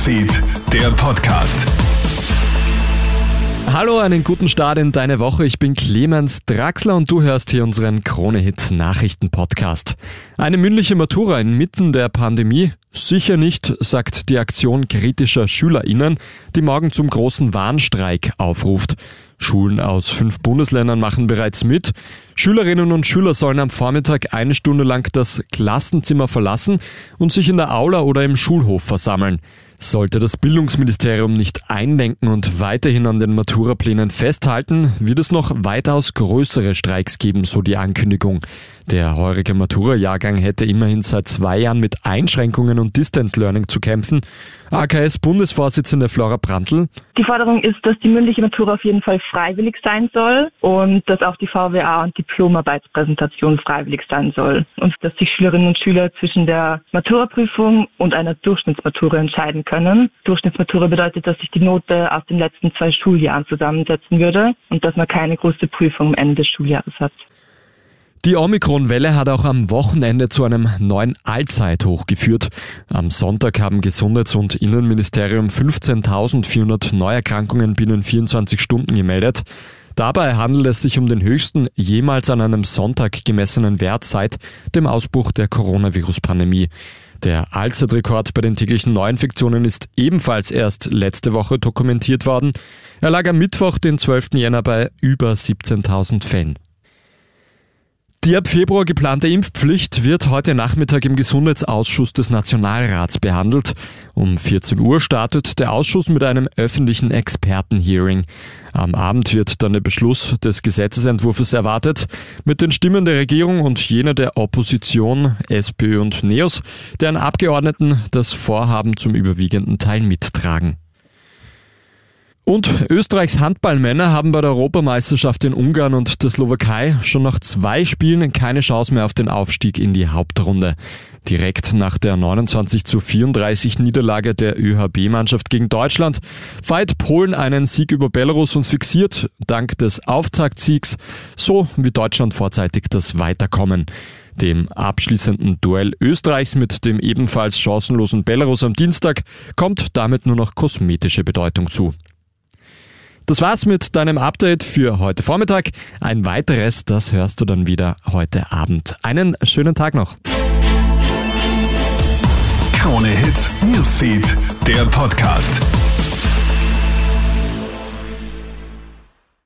Newsfeed, der Podcast. Hallo, einen guten Start in deine Woche. Ich bin Clemens Draxler und du hörst hier unseren Krone-Hit Nachrichten-Podcast. Eine mündliche Matura inmitten der Pandemie? Sicher nicht, sagt die Aktion kritischer SchülerInnen, die morgen zum großen Warnstreik aufruft. Schulen aus fünf Bundesländern machen bereits mit. Schülerinnen und Schüler sollen am Vormittag eine Stunde lang das Klassenzimmer verlassen und sich in der Aula oder im Schulhof versammeln. Sollte das Bildungsministerium nicht einlenken und weiterhin an den Maturaplänen festhalten, wird es noch weitaus größere Streiks geben, so die Ankündigung. Der heurige Matura-Jahrgang hätte immerhin seit zwei Jahren mit Einschränkungen und Distance Learning zu kämpfen. AKS-Bundesvorsitzende Flora Brandl. Die Forderung ist, dass die mündliche Matura auf jeden Fall freiwillig sein soll und dass auch die VWA und Diplomarbeitspräsentation freiwillig sein soll und dass sich Schülerinnen und Schüler zwischen der Maturaprüfung und einer Durchschnittsmatura entscheiden können. Durchschnittsmatura bedeutet, dass sich die Note aus den letzten zwei Schuljahren zusammensetzen würde und dass man keine große Prüfung am Ende des Schuljahres hat. Die Omikron-Welle hat auch am Wochenende zu einem neuen Allzeithoch geführt. Am Sonntag haben Gesundheits- und Innenministerium 15.400 Neuerkrankungen binnen 24 Stunden gemeldet. Dabei handelt es sich um den höchsten jemals an einem Sonntag gemessenen Wert seit dem Ausbruch der Coronavirus-Pandemie. Der Allzeitrekord bei den täglichen Neuinfektionen ist ebenfalls erst letzte Woche dokumentiert worden. Er lag am Mittwoch, den 12. Jänner, bei über 17.000 Fällen. Die ab Februar geplante Impfpflicht wird heute Nachmittag im Gesundheitsausschuss des Nationalrats behandelt. Um 14 Uhr startet der Ausschuss mit einem öffentlichen Expertenhearing. Am Abend wird dann der Beschluss des Gesetzesentwurfs erwartet, mit den Stimmen der Regierung und jener der Opposition, SPÖ und NEOS, deren Abgeordneten das Vorhaben zum überwiegenden Teil mittragen. Und Österreichs Handballmänner haben bei der Europameisterschaft in Ungarn und der Slowakei schon nach zwei Spielen keine Chance mehr auf den Aufstieg in die Hauptrunde. Direkt nach der 29 zu 34 Niederlage der ÖHB-Mannschaft gegen Deutschland feiert Polen einen Sieg über Belarus und fixiert, dank des Auftaktsiegs, so wie Deutschland vorzeitig das Weiterkommen. Dem abschließenden Duell Österreichs mit dem ebenfalls chancenlosen Belarus am Dienstag kommt damit nur noch kosmetische Bedeutung zu. Das war's mit deinem Update für heute Vormittag. Ein weiteres, das hörst du dann wieder heute Abend. Einen schönen Tag noch. Krone Hits, Newsfeed, der Podcast.